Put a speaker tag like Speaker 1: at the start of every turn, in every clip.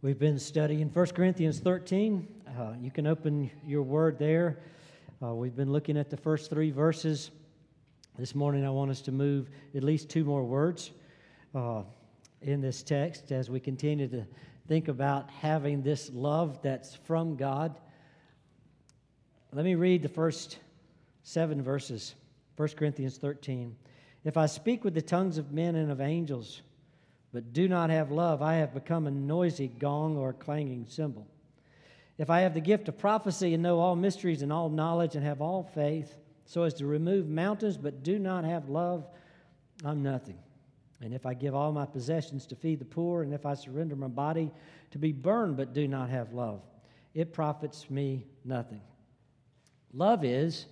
Speaker 1: We've been studying 1 Corinthians 13. Uh, you can open your word there. Uh, we've been looking at the first three verses. This morning, I want us to move at least two more words uh, in this text as we continue to think about having this love that's from God. Let me read the first seven verses 1 Corinthians 13. If I speak with the tongues of men and of angels, but do not have love, I have become a noisy gong or a clanging cymbal. If I have the gift of prophecy and know all mysteries and all knowledge and have all faith, so as to remove mountains, but do not have love, I'm nothing. And if I give all my possessions to feed the poor, and if I surrender my body to be burned, but do not have love, it profits me nothing. Love is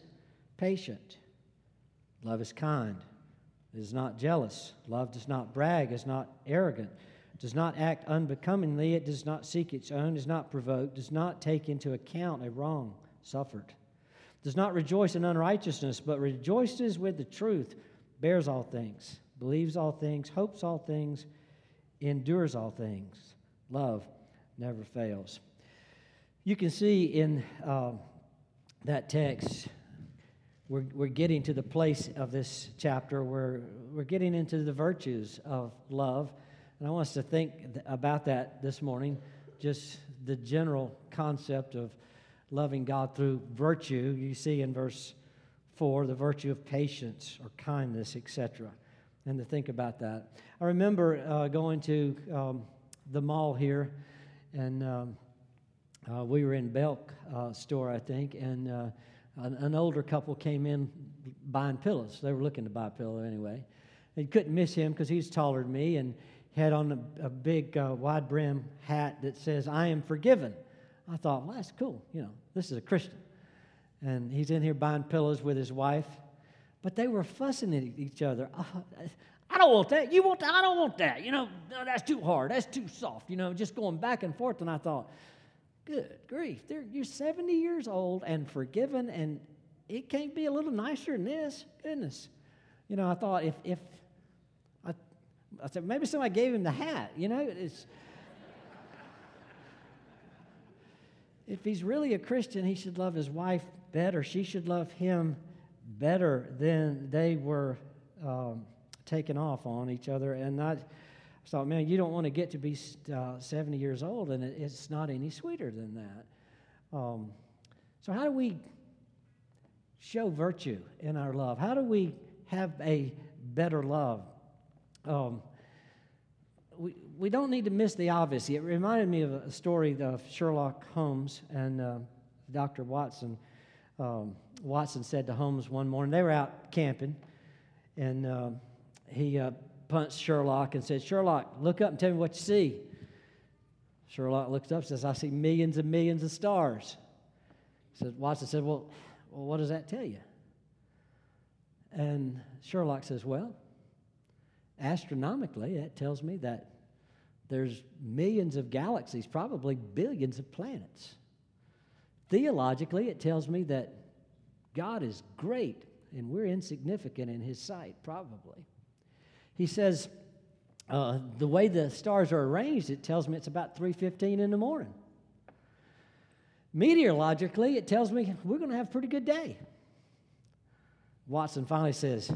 Speaker 1: patient, love is kind is not jealous. Love does not brag, is not arrogant, does not act unbecomingly, it does not seek its own, is not provoked, does not take into account a wrong suffered, does not rejoice in unrighteousness, but rejoices with the truth, bears all things, believes all things, hopes all things, endures all things. Love never fails. You can see in uh, that text we're, we're getting to the place of this chapter where we're getting into the virtues of love. And I want us to think about that this morning, just the general concept of loving God through virtue. You see in verse 4 the virtue of patience or kindness, etc. And to think about that. I remember uh, going to um, the mall here, and um, uh, we were in Belk uh, store, I think, and uh, an, an, older couple came in buying pillows. They were looking to buy a pillow anyway. They couldn't miss him because he's taller than me and had on a, a big uh, wide brim hat that says, I am forgiven. I thought, well, that's cool. You know, this is a Christian. And he's in here buying pillows with his wife. But they were fussing at each other. Uh, I don't want that. You want that? I don't want that. You know, no, that's too hard. That's too soft. You know, just going back and forth. And I thought, Good grief. You're 70 years old and forgiven, and it can't be a little nicer than this. Goodness. You know, I thought if, if I, I said, maybe somebody gave him the hat. You know, it's. if he's really a Christian, he should love his wife better. She should love him better than they were um, taken off on each other. And not thought, man, you don't want to get to be uh, 70 years old, and it, it's not any sweeter than that. Um, so, how do we show virtue in our love? How do we have a better love? Um, we, we don't need to miss the obvious. It reminded me of a story of Sherlock Holmes and uh, Dr. Watson. Um, Watson said to Holmes one morning, they were out camping, and uh, he uh, punched Sherlock and said, Sherlock, look up and tell me what you see. Sherlock looks up and says, I see millions and millions of stars. So Watson said, well, well, what does that tell you? And Sherlock says, Well, astronomically, that tells me that there's millions of galaxies, probably billions of planets. Theologically, it tells me that God is great and we're insignificant in his sight, probably. He says, uh, the way the stars are arranged, it tells me it's about 3.15 in the morning. Meteorologically, it tells me we're going to have a pretty good day. Watson finally says,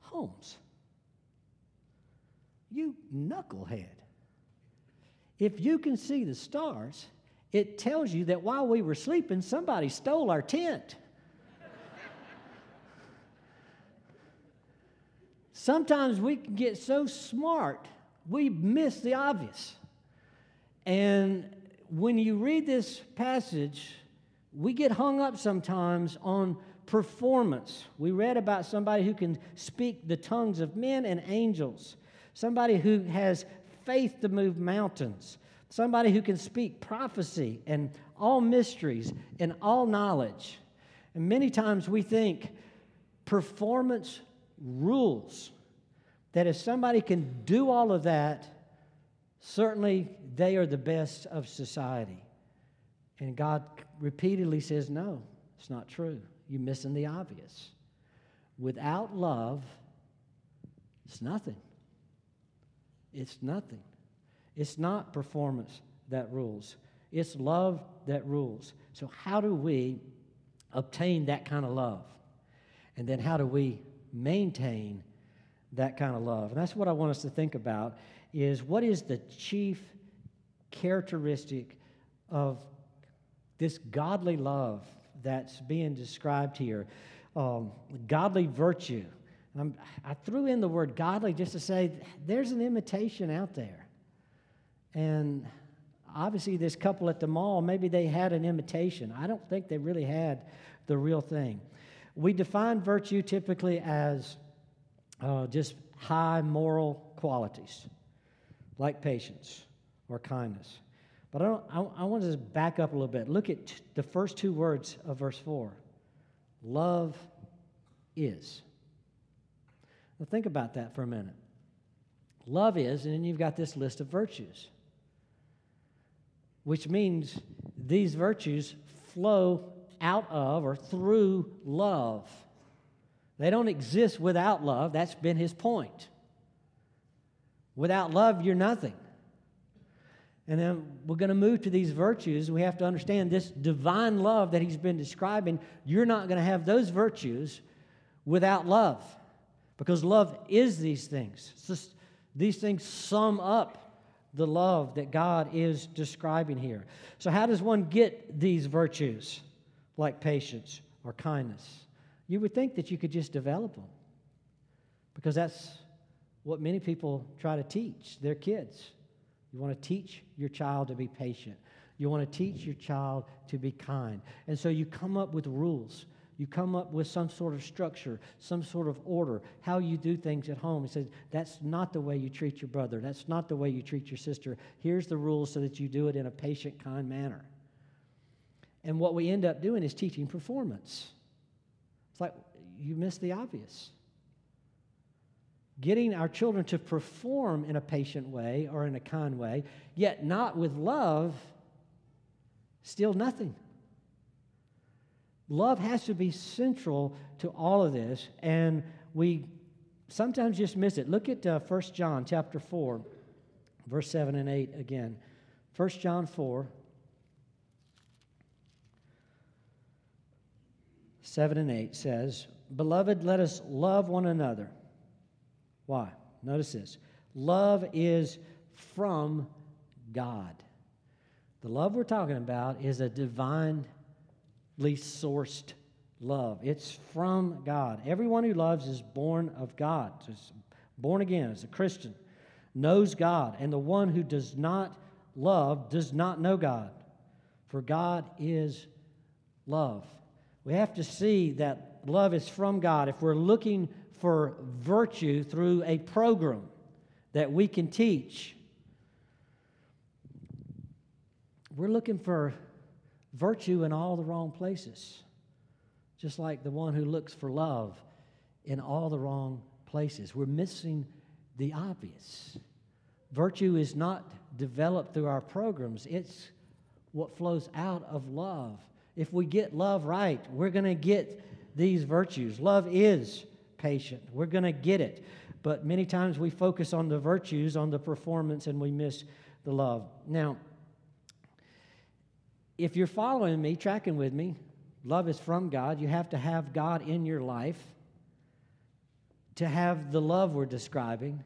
Speaker 1: Holmes, you knucklehead. If you can see the stars, it tells you that while we were sleeping, somebody stole our tent. Sometimes we can get so smart, we miss the obvious. And when you read this passage, we get hung up sometimes on performance. We read about somebody who can speak the tongues of men and angels, somebody who has faith to move mountains, somebody who can speak prophecy and all mysteries and all knowledge. And many times we think performance rules that if somebody can do all of that, certainly they are the best of society. And God repeatedly says, no, it's not true. You're missing the obvious. Without love, it's nothing. It's nothing. It's not performance that rules. It's love that rules. So, how do we obtain that kind of love? And then, how do we maintain that kind of love? And that's what I want us to think about is what is the chief characteristic of this godly love that's being described here? Um, godly virtue. I'm, I threw in the word godly just to say there's an imitation out there. And obviously, this couple at the mall, maybe they had an imitation. I don't think they really had the real thing. We define virtue typically as uh, just high moral qualities, like patience or kindness. But I, don't, I, I want to just back up a little bit. Look at t- the first two words of verse 4 love is. Now, think about that for a minute. Love is, and then you've got this list of virtues, which means these virtues flow out of or through love. They don't exist without love. That's been his point. Without love, you're nothing. And then we're going to move to these virtues. We have to understand this divine love that he's been describing. You're not going to have those virtues without love because love is these things. Just, these things sum up the love that God is describing here. So, how does one get these virtues like patience or kindness? You would think that you could just develop them because that's what many people try to teach their kids. You want to teach your child to be patient. You want to teach your child to be kind. And so you come up with rules. You come up with some sort of structure, some sort of order, how you do things at home. He says, that's not the way you treat your brother. That's not the way you treat your sister. Here's the rules so that you do it in a patient, kind manner. And what we end up doing is teaching performance. It's like you miss the obvious. Getting our children to perform in a patient way or in a kind way, yet not with love, still nothing. Love has to be central to all of this, and we sometimes just miss it. Look at uh, 1 John chapter 4, verse 7 and 8 again. 1 John 4, 7 and 8 says, Beloved, let us love one another. Why? Notice this love is from God. The love we're talking about is a divinely sourced love. It's from God. Everyone who loves is born of God, born again as a Christian, knows God. And the one who does not love does not know God, for God is love. We have to see that love is from God. If we're looking for virtue through a program that we can teach, we're looking for virtue in all the wrong places. Just like the one who looks for love in all the wrong places. We're missing the obvious. Virtue is not developed through our programs, it's what flows out of love if we get love right, we're going to get these virtues. Love is patient. We're going to get it. But many times we focus on the virtues, on the performance, and we miss the love. Now, if you're following me, tracking with me, love is from God. You have to have God in your life to have the love we're describing.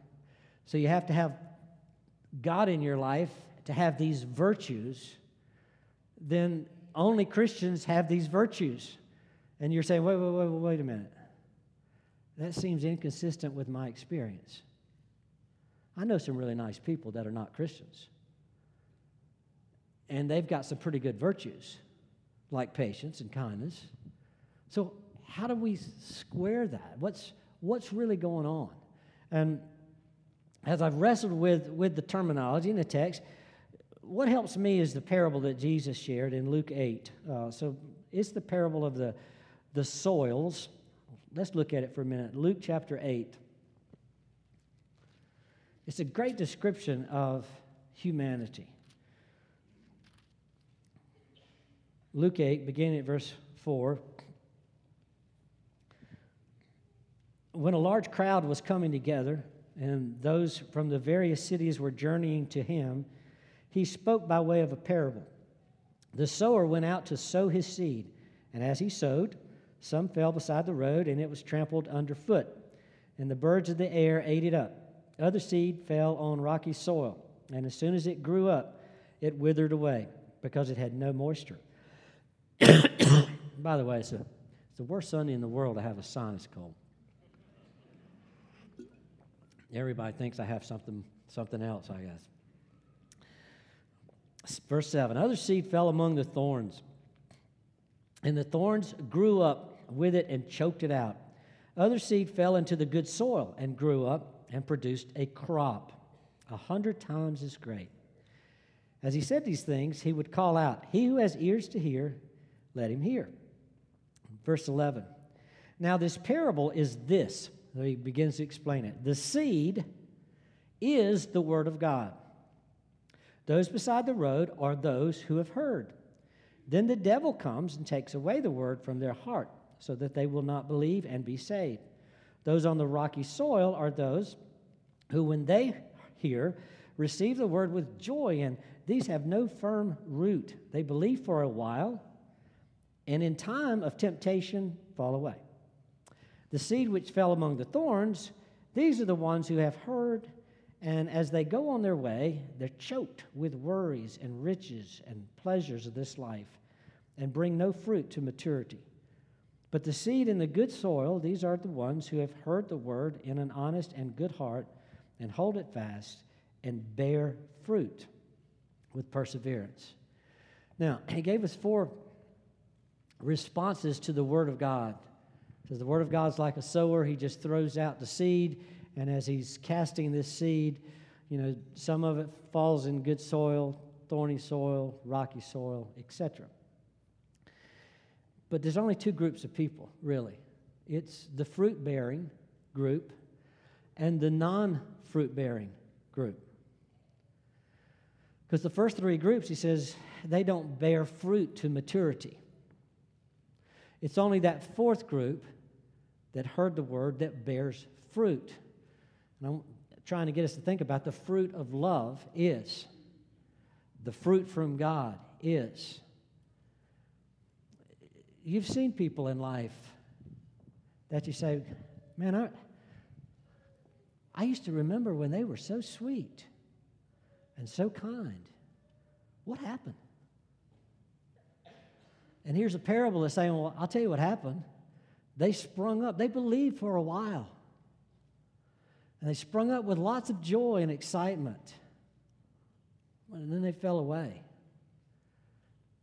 Speaker 1: So you have to have God in your life to have these virtues. Then only Christians have these virtues. And you're saying, wait, wait, wait, wait a minute. That seems inconsistent with my experience. I know some really nice people that are not Christians. And they've got some pretty good virtues, like patience and kindness. So, how do we square that? What's, what's really going on? And as I've wrestled with, with the terminology in the text, what helps me is the parable that Jesus shared in Luke 8. Uh, so it's the parable of the, the soils. Let's look at it for a minute. Luke chapter 8. It's a great description of humanity. Luke 8, beginning at verse 4. When a large crowd was coming together, and those from the various cities were journeying to him, he spoke by way of a parable. The sower went out to sow his seed, and as he sowed, some fell beside the road, and it was trampled underfoot, and the birds of the air ate it up. Other seed fell on rocky soil, and as soon as it grew up, it withered away because it had no moisture. By the way, it's, a, it's the worst Sunday in the world to have a sinus cold. Everybody thinks I have something, something else, I guess. Verse 7 Other seed fell among the thorns, and the thorns grew up with it and choked it out. Other seed fell into the good soil and grew up and produced a crop a hundred times as great. As he said these things, he would call out, He who has ears to hear, let him hear. Verse 11. Now, this parable is this. So he begins to explain it. The seed is the word of God. Those beside the road are those who have heard. Then the devil comes and takes away the word from their heart, so that they will not believe and be saved. Those on the rocky soil are those who, when they hear, receive the word with joy, and these have no firm root. They believe for a while, and in time of temptation fall away. The seed which fell among the thorns, these are the ones who have heard, and as they go on their way, they're choked with worries and riches and pleasures of this life, and bring no fruit to maturity. But the seed in the good soil, these are the ones who have heard the word in an honest and good heart, and hold it fast, and bear fruit with perseverance. Now, he gave us four responses to the word of God. Because the Word of God's like a sower. He just throws out the seed, and as he's casting this seed, you know, some of it falls in good soil, thorny soil, rocky soil, etc. But there's only two groups of people, really. It's the fruit bearing group and the non fruit bearing group. Because the first three groups, he says, they don't bear fruit to maturity. It's only that fourth group that heard the word that bears fruit. And I'm trying to get us to think about the fruit of love is. The fruit from God is. You've seen people in life that you say, man, I, I used to remember when they were so sweet and so kind. What happened? And here's a parable that's saying, well, I'll tell you what happened. They sprung up. They believed for a while. And they sprung up with lots of joy and excitement. And then they fell away.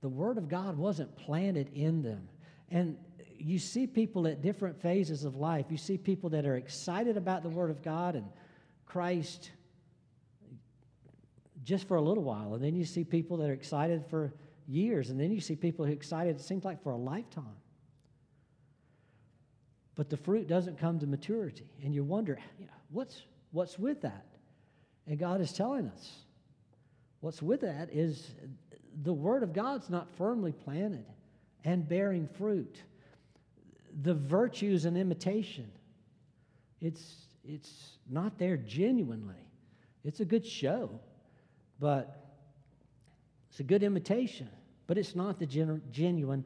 Speaker 1: The Word of God wasn't planted in them. And you see people at different phases of life. You see people that are excited about the Word of God and Christ just for a little while. And then you see people that are excited for years. And then you see people who are excited, it seems like, for a lifetime but the fruit doesn't come to maturity. And you wonder, you know, what's, what's with that? And God is telling us what's with that is the Word of God's not firmly planted and bearing fruit. The virtues and imitation, it's, it's not there genuinely. It's a good show, but it's a good imitation, but it's not the genu- genuine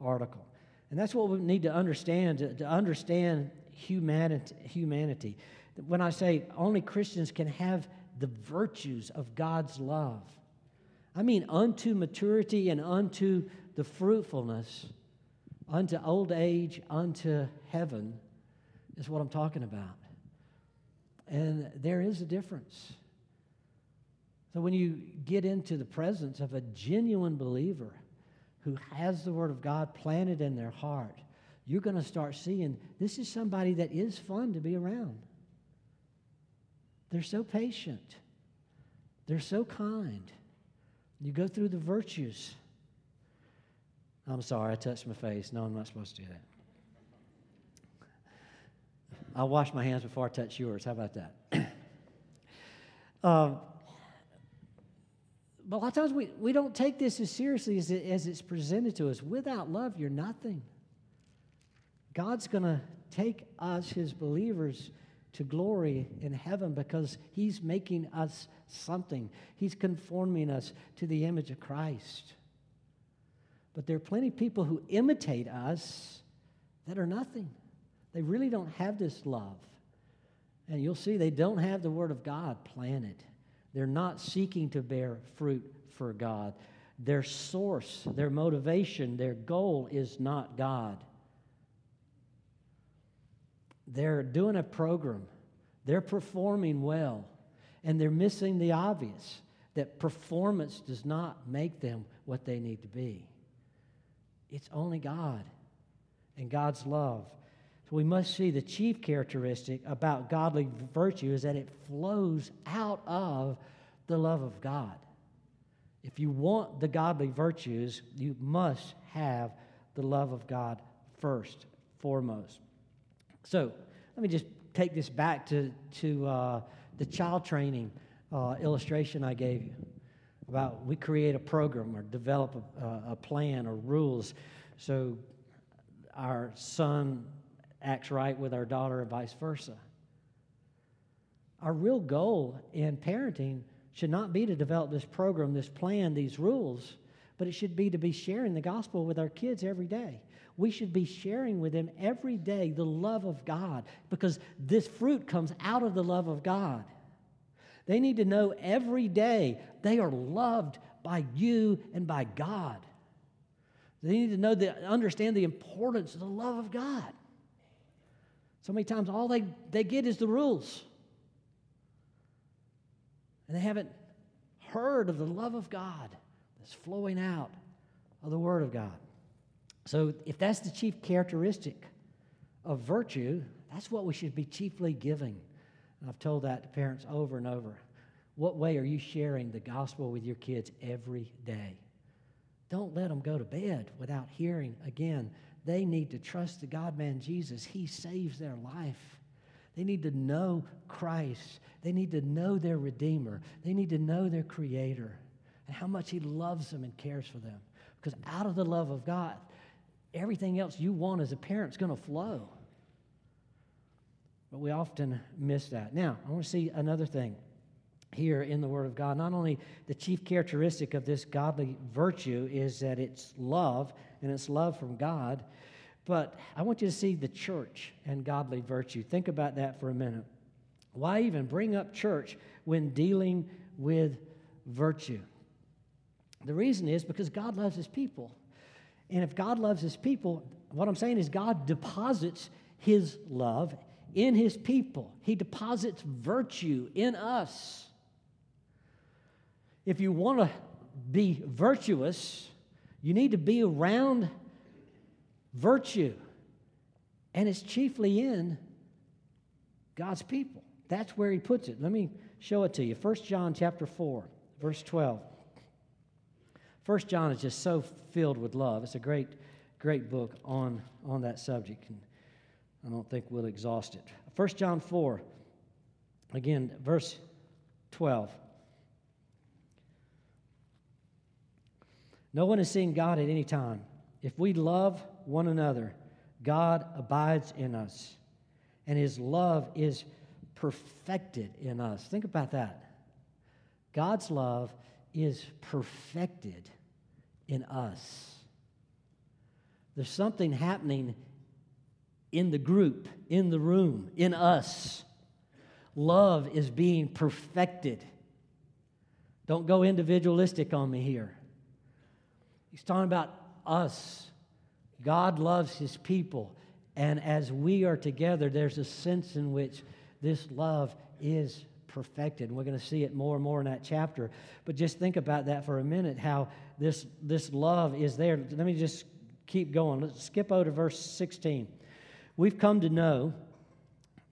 Speaker 1: article. And that's what we need to understand to, to understand humanity, humanity. When I say only Christians can have the virtues of God's love, I mean unto maturity and unto the fruitfulness, unto old age, unto heaven, is what I'm talking about. And there is a difference. So when you get into the presence of a genuine believer, who has the Word of God planted in their heart, you're going to start seeing this is somebody that is fun to be around. They're so patient, they're so kind. You go through the virtues. I'm sorry, I touched my face. No, I'm not supposed to do that. I'll wash my hands before I touch yours. How about that? um, but a lot of times we, we don't take this as seriously as, it, as it's presented to us. Without love, you're nothing. God's going to take us, his believers, to glory in heaven because He's making us something. He's conforming us to the image of Christ. But there are plenty of people who imitate us that are nothing. They really don't have this love. And you'll see they don't have the Word of God planted. They're not seeking to bear fruit for God. Their source, their motivation, their goal is not God. They're doing a program, they're performing well, and they're missing the obvious that performance does not make them what they need to be. It's only God and God's love. So we must see the chief characteristic about godly virtue is that it flows out of the love of God. If you want the godly virtues, you must have the love of God first, foremost. So let me just take this back to, to uh, the child training uh, illustration I gave you about we create a program or develop a, a plan or rules so our son acts right with our daughter and vice versa. Our real goal in parenting should not be to develop this program, this plan, these rules, but it should be to be sharing the gospel with our kids every day. We should be sharing with them every day the love of God because this fruit comes out of the love of God. They need to know every day they are loved by you and by God. They need to know that understand the importance of the love of God. So many times all they, they get is the rules. And they haven't heard of the love of God that's flowing out of the Word of God. So, if that's the chief characteristic of virtue, that's what we should be chiefly giving. And I've told that to parents over and over. What way are you sharing the gospel with your kids every day? Don't let them go to bed without hearing again. They need to trust the God man Jesus. He saves their life. They need to know Christ. They need to know their Redeemer. They need to know their Creator and how much He loves them and cares for them. Because out of the love of God, everything else you want as a parent is going to flow. But we often miss that. Now, I want to see another thing here in the Word of God. Not only the chief characteristic of this godly virtue is that it's love, and it's love from God, but I want you to see the church and godly virtue. Think about that for a minute. Why even bring up church when dealing with virtue? The reason is because God loves his people. And if God loves his people, what I'm saying is God deposits his love in his people, he deposits virtue in us. If you want to be virtuous, you need to be around virtue. And it's chiefly in God's people. That's where he puts it. Let me show it to you. 1 John chapter 4, verse 12. 1 John is just so filled with love. It's a great, great book on, on that subject. And I don't think we'll exhaust it. 1 John 4, again, verse 12. No one has seen God at any time. If we love one another, God abides in us, and his love is perfected in us. Think about that. God's love is perfected in us. There's something happening in the group, in the room, in us. Love is being perfected. Don't go individualistic on me here. He's talking about us. God loves his people. And as we are together, there's a sense in which this love is perfected. And we're going to see it more and more in that chapter. But just think about that for a minute how this, this love is there. Let me just keep going. Let's skip over to verse 16. We've come to know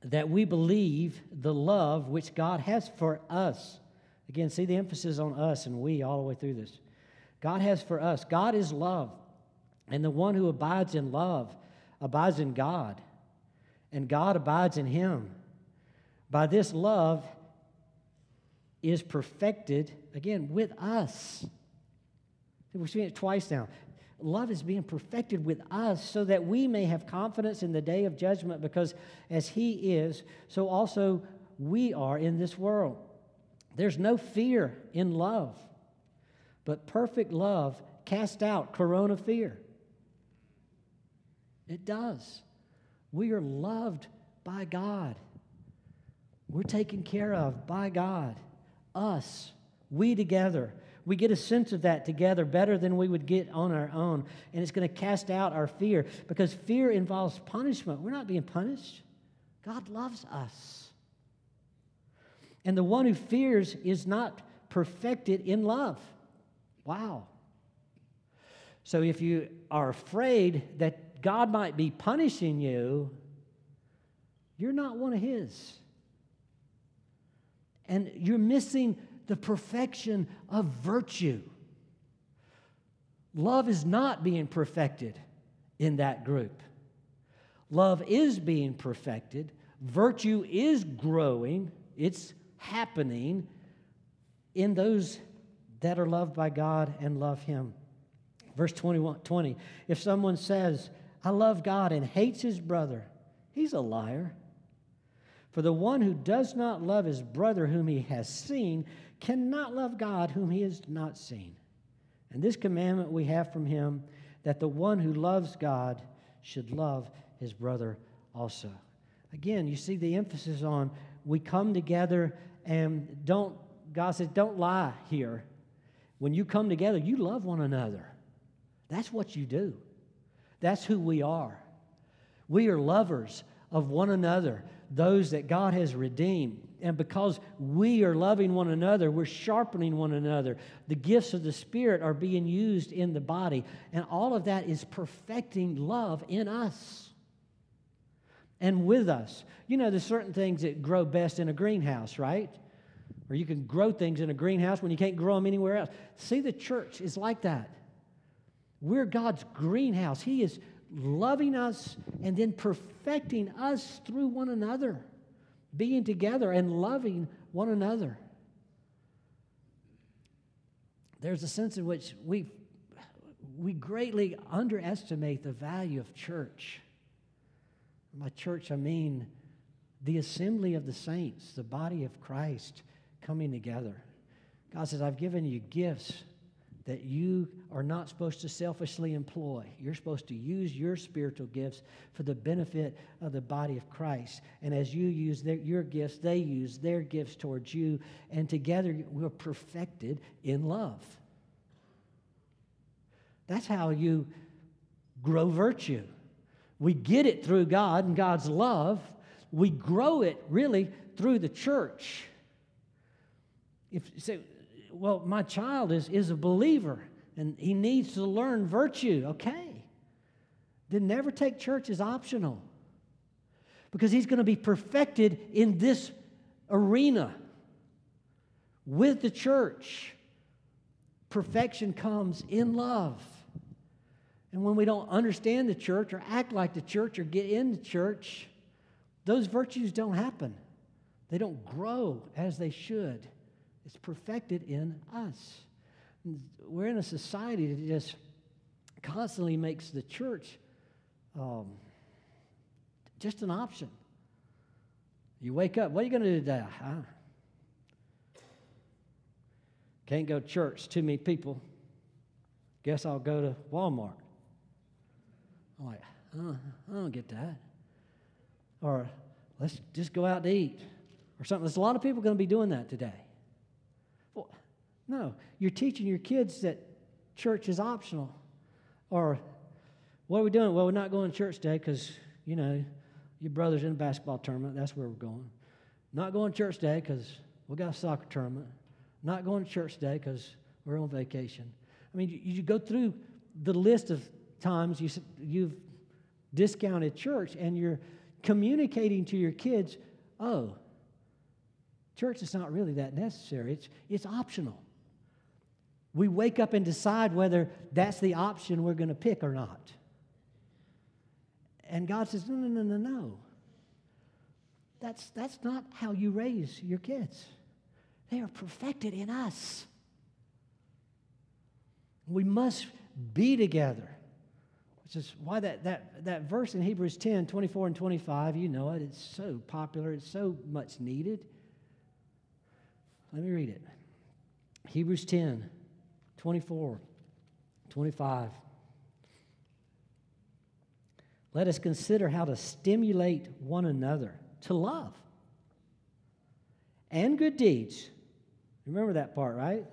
Speaker 1: that we believe the love which God has for us. Again, see the emphasis on us and we all the way through this. God has for us. God is love. And the one who abides in love abides in God, and God abides in him. By this love is perfected, again, with us. We've seen it twice now. love is being perfected with us so that we may have confidence in the day of judgment because as He is, so also we are in this world. There's no fear in love, but perfect love casts out corona fear. It does. We are loved by God. We're taken care of by God. Us, we together. We get a sense of that together better than we would get on our own. And it's going to cast out our fear because fear involves punishment. We're not being punished, God loves us. And the one who fears is not perfected in love. Wow. So if you are afraid that God might be punishing you, you're not one of His. And you're missing the perfection of virtue. Love is not being perfected in that group. Love is being perfected. Virtue is growing. It's happening in those that are loved by God and love Him. Verse 21, 20 If someone says, I love God and hates his brother, he's a liar. For the one who does not love his brother whom he has seen cannot love God whom he has not seen. And this commandment we have from him that the one who loves God should love his brother also. Again, you see the emphasis on we come together and don't, God says, don't lie here. When you come together, you love one another. That's what you do. That's who we are. We are lovers of one another, those that God has redeemed. And because we are loving one another, we're sharpening one another. The gifts of the Spirit are being used in the body. And all of that is perfecting love in us and with us. You know, there's certain things that grow best in a greenhouse, right? Or you can grow things in a greenhouse when you can't grow them anywhere else. See, the church is like that. We're God's greenhouse. He is loving us and then perfecting us through one another, being together and loving one another. There's a sense in which we, we greatly underestimate the value of church. By church, I mean the assembly of the saints, the body of Christ coming together. God says, I've given you gifts that you are not supposed to selfishly employ. You're supposed to use your spiritual gifts for the benefit of the body of Christ. And as you use their, your gifts, they use their gifts towards you. And together we're perfected in love. That's how you grow virtue. We get it through God and God's love. We grow it really through the church. If say, well, my child is, is a believer and he needs to learn virtue. Okay. Then never take church as optional because he's going to be perfected in this arena with the church. Perfection comes in love. And when we don't understand the church or act like the church or get in the church, those virtues don't happen. They don't grow as they should. It's perfected in us. We're in a society that just constantly makes the church um, just an option. You wake up, what are you going to do today? Huh? Can't go to church, too many people. Guess I'll go to Walmart. I'm like, oh, I don't get that. Or let's just go out to eat or something. There's a lot of people going to be doing that today. No, you're teaching your kids that church is optional. Or, what are we doing? Well, we're not going to church today because, you know, your brother's in a basketball tournament. That's where we're going. Not going to church today because we got a soccer tournament. Not going to church today because we're on vacation. I mean, you, you, go through the list of times you, you've discounted church and you're communicating to your kids, oh, church is not really that necessary. It's, it's optional. We wake up and decide whether that's the option we're going to pick or not. And God says, no, no, no, no, no. That's, that's not how you raise your kids. They are perfected in us. We must be together. Which is why that, that, that verse in Hebrews 10 24 and 25, you know it, it's so popular, it's so much needed. Let me read it. Hebrews 10 24, 25. Let us consider how to stimulate one another to love and good deeds. Remember that part, right?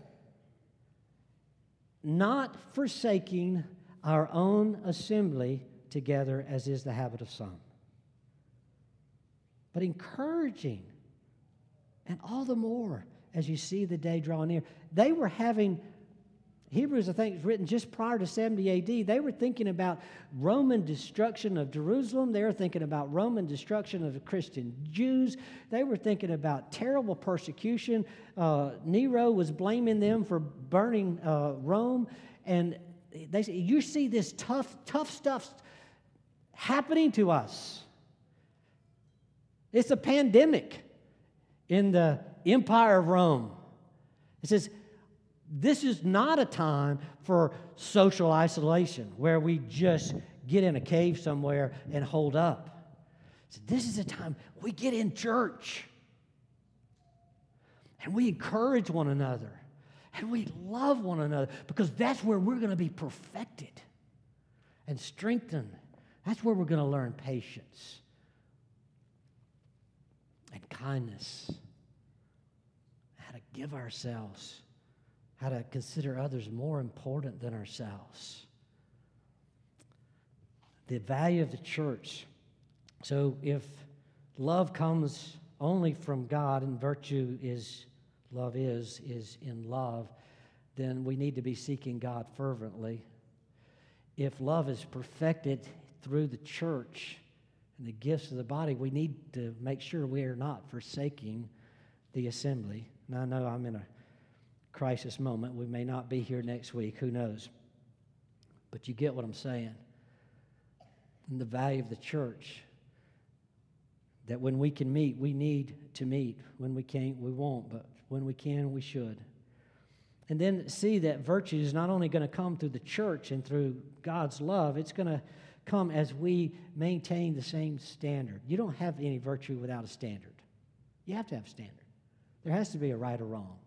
Speaker 1: Not forsaking our own assembly together, as is the habit of some, but encouraging, and all the more as you see the day draw near. They were having Hebrews, I think, is written just prior to 70 AD. They were thinking about Roman destruction of Jerusalem. They were thinking about Roman destruction of the Christian Jews. They were thinking about terrible persecution. Uh, Nero was blaming them for burning uh, Rome. And they say, You see this tough, tough stuff happening to us. It's a pandemic in the empire of Rome. It says, this is not a time for social isolation where we just get in a cave somewhere and hold up. So this is a time we get in church and we encourage one another and we love one another because that's where we're going to be perfected and strengthened. That's where we're going to learn patience and kindness, how to give ourselves how to consider others more important than ourselves. The value of the church. So if love comes only from God and virtue is love is is in love, then we need to be seeking God fervently. If love is perfected through the church and the gifts of the body, we need to make sure we are not forsaking the assembly. Now I know I'm in a crisis moment. We may not be here next week, who knows? But you get what I'm saying. And the value of the church. That when we can meet, we need to meet. When we can't, we won't. But when we can, we should. And then see that virtue is not only going to come through the church and through God's love, it's going to come as we maintain the same standard. You don't have any virtue without a standard. You have to have a standard. There has to be a right or wrong.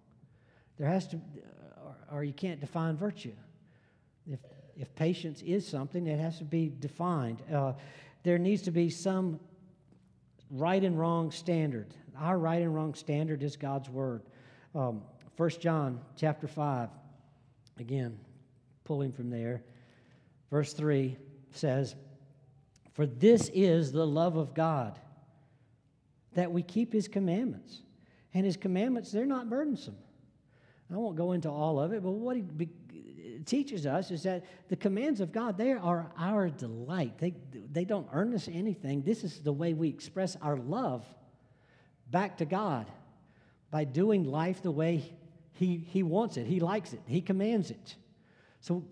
Speaker 1: There has to, or, or you can't define virtue. If, if patience is something, it has to be defined. Uh, there needs to be some right and wrong standard. Our right and wrong standard is God's word. Um, 1 John chapter 5, again, pulling from there, verse 3 says, For this is the love of God, that we keep his commandments. And his commandments, they're not burdensome. I won't go into all of it, but what he teaches us is that the commands of God, they are our delight. They, they don't earn us anything. This is the way we express our love back to God by doing life the way he, he wants it, He likes it, He commands it. So,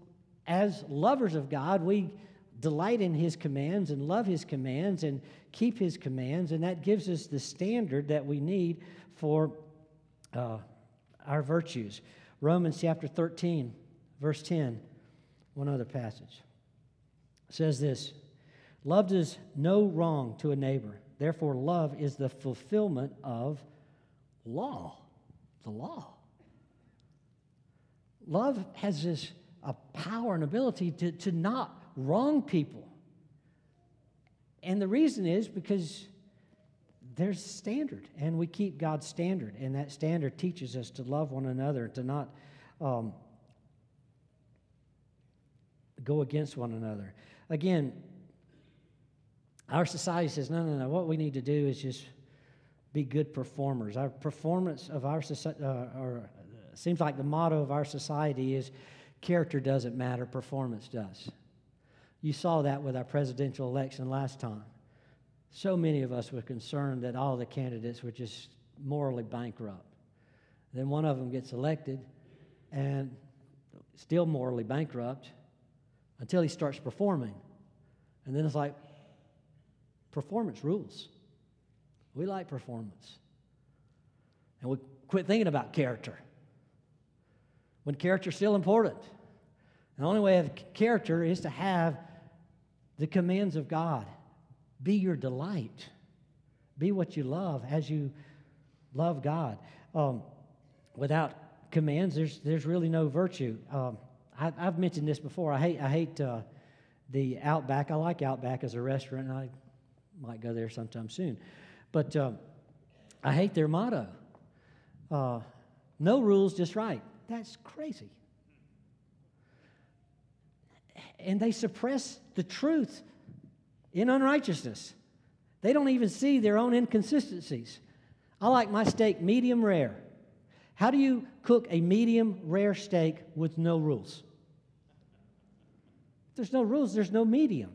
Speaker 1: as lovers of God, we delight in His commands and love His commands and keep His commands, and that gives us the standard that we need for. Uh, our virtues. Romans chapter 13, verse 10, one other passage, says this Love does no wrong to a neighbor. Therefore, love is the fulfillment of law, the law. Love has this a power and ability to, to not wrong people. And the reason is because there's a standard, and we keep God's standard, and that standard teaches us to love one another, to not um, go against one another. Again, our society says, no, no, no, what we need to do is just be good performers. Our performance of our society, uh, or seems like the motto of our society is character doesn't matter, performance does. You saw that with our presidential election last time. So many of us were concerned that all the candidates were just morally bankrupt. Then one of them gets elected and still morally bankrupt until he starts performing. And then it's like, performance rules. We like performance. And we quit thinking about character when character is still important. The only way of character is to have the commands of God. Be your delight. Be what you love as you love God. Um, without commands, there's, there's really no virtue. Um, I, have mentioned this before. I hate, I hate uh, the Outback. I like Outback as a restaurant, I might go there sometime soon. But um, I hate their motto uh, no rules, just right. That's crazy. And they suppress the truth in unrighteousness. They don't even see their own inconsistencies. I like my steak medium rare. How do you cook a medium rare steak with no rules? If there's no rules, there's no medium,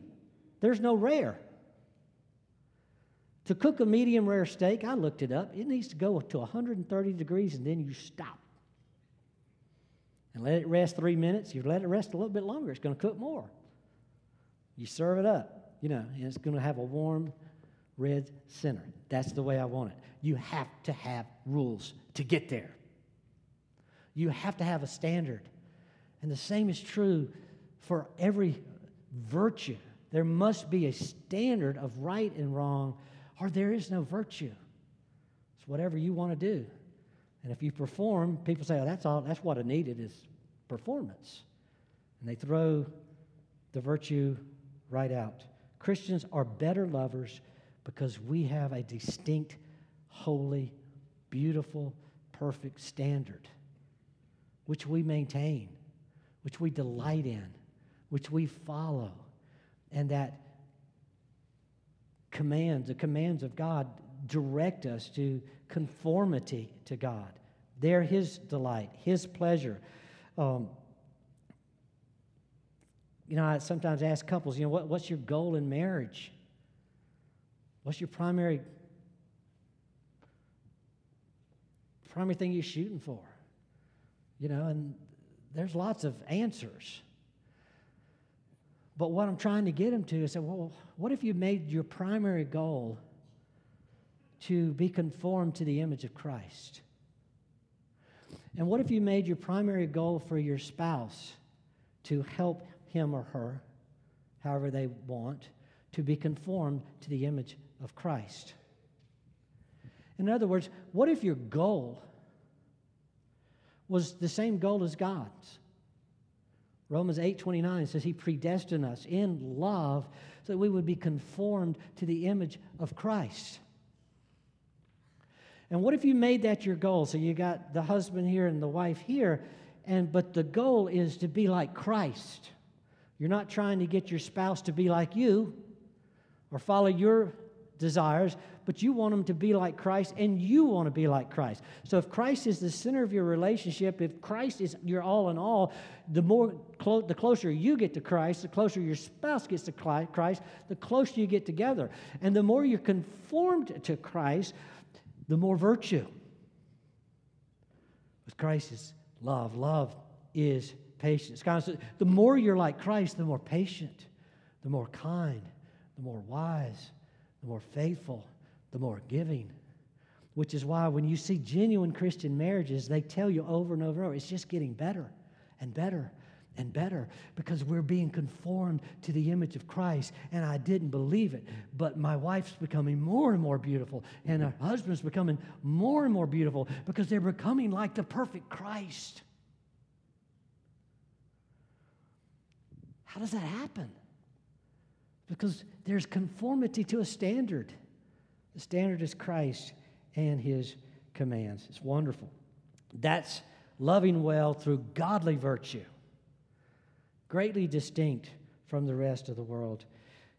Speaker 1: there's no rare. To cook a medium rare steak, I looked it up, it needs to go to 130 degrees and then you stop. And let it rest three minutes. You let it rest a little bit longer, it's going to cook more. You serve it up, you know, and it's going to have a warm red center. That's the way I want it. You have to have rules to get there. You have to have a standard. And the same is true for every virtue. There must be a standard of right and wrong or there is no virtue. It's whatever you want to do. And if you perform, people say, oh, that's all, that's what I needed is performance. And they throw the virtue right out. Christians are better lovers because we have a distinct, holy, beautiful, perfect standard, which we maintain, which we delight in, which we follow. And that commands, the commands of God, direct us to conformity to God. They're His delight, His pleasure. Um, you know, I sometimes ask couples, you know, what, what's your goal in marriage? What's your primary primary thing you're shooting for? You know, and there's lots of answers. But what I'm trying to get them to is, well, what if you made your primary goal to be conformed to the image of Christ? And what if you made your primary goal for your spouse to help him or her, however they want, to be conformed to the image of Christ? In other words, what if your goal was the same goal as God's? Romans 8:29 says he predestined us in love so that we would be conformed to the image of Christ. And what if you made that your goal? So you got the husband here and the wife here, and but the goal is to be like Christ. You're not trying to get your spouse to be like you or follow your desires, but you want them to be like Christ and you want to be like Christ. So if Christ is the center of your relationship, if Christ is your all in all, the more clo- the closer you get to Christ, the closer your spouse gets to Christ, the closer you get together. And the more you're conformed to Christ, the more virtue. With Christ is love. Love is patience. The more you're like Christ, the more patient, the more kind, the more wise, the more faithful, the more giving. Which is why when you see genuine Christian marriages, they tell you over and over and over, it's just getting better and better and better because we're being conformed to the image of Christ. And I didn't believe it, but my wife's becoming more and more beautiful, and her husband's becoming more and more beautiful because they're becoming like the perfect Christ. How does that happen? Because there's conformity to a standard. The standard is Christ and his commands. It's wonderful. That's loving well through godly virtue, greatly distinct from the rest of the world.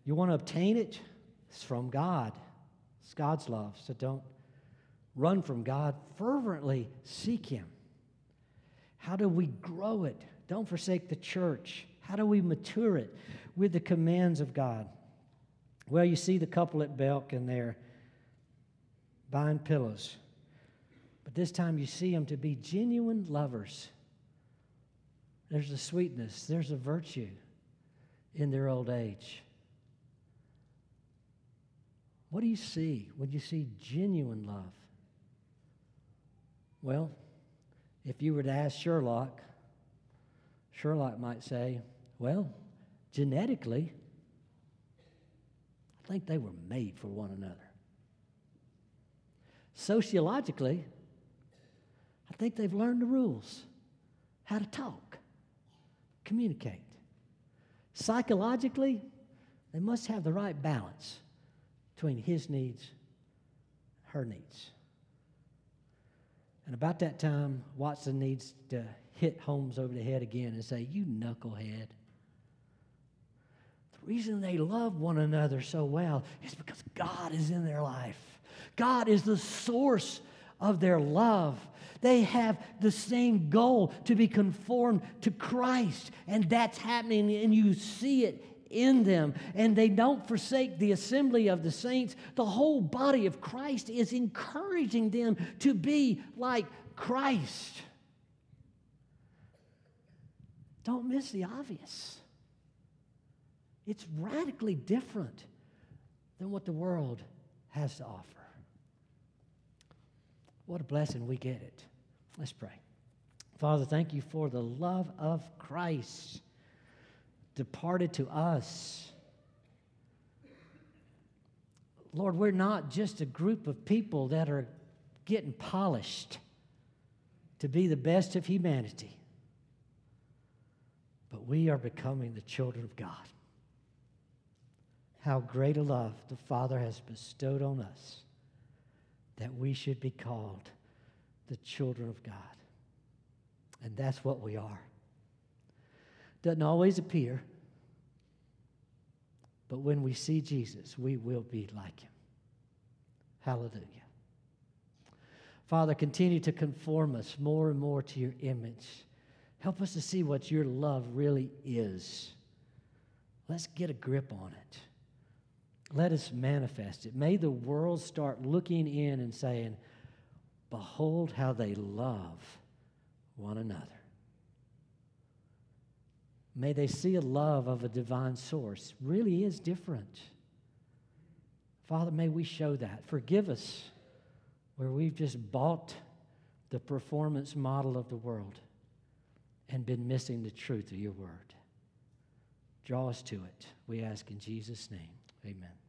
Speaker 1: You want to obtain it? It's from God. It's God's love. So don't run from God. Fervently seek Him. How do we grow it? Don't forsake the church. How do we mature it? With the commands of God. Well, you see the couple at Belk and they're buying pillows. But this time you see them to be genuine lovers. There's a sweetness, there's a virtue in their old age. What do you see when you see genuine love? Well, if you were to ask Sherlock, Sherlock might say, well, genetically, I think they were made for one another. Sociologically, I think they've learned the rules how to talk, communicate. Psychologically, they must have the right balance between his needs, her needs. And about that time, Watson needs to hit Holmes over the head again and say, You knucklehead. Reason they love one another so well is because God is in their life. God is the source of their love. They have the same goal to be conformed to Christ, and that's happening, and you see it in them. And they don't forsake the assembly of the saints. The whole body of Christ is encouraging them to be like Christ. Don't miss the obvious. It's radically different than what the world has to offer. What a blessing we get it. Let's pray. Father, thank you for the love of Christ departed to us. Lord, we're not just a group of people that are getting polished to be the best of humanity, but we are becoming the children of God. How great a love the Father has bestowed on us that we should be called the children of God. And that's what we are. Doesn't always appear, but when we see Jesus, we will be like him. Hallelujah. Father, continue to conform us more and more to your image. Help us to see what your love really is. Let's get a grip on it. Let us manifest it. May the world start looking in and saying, Behold how they love one another. May they see a love of a divine source. Really is different. Father, may we show that. Forgive us where we've just bought the performance model of the world and been missing the truth of your word. Draw us to it. We ask in Jesus' name. Amen.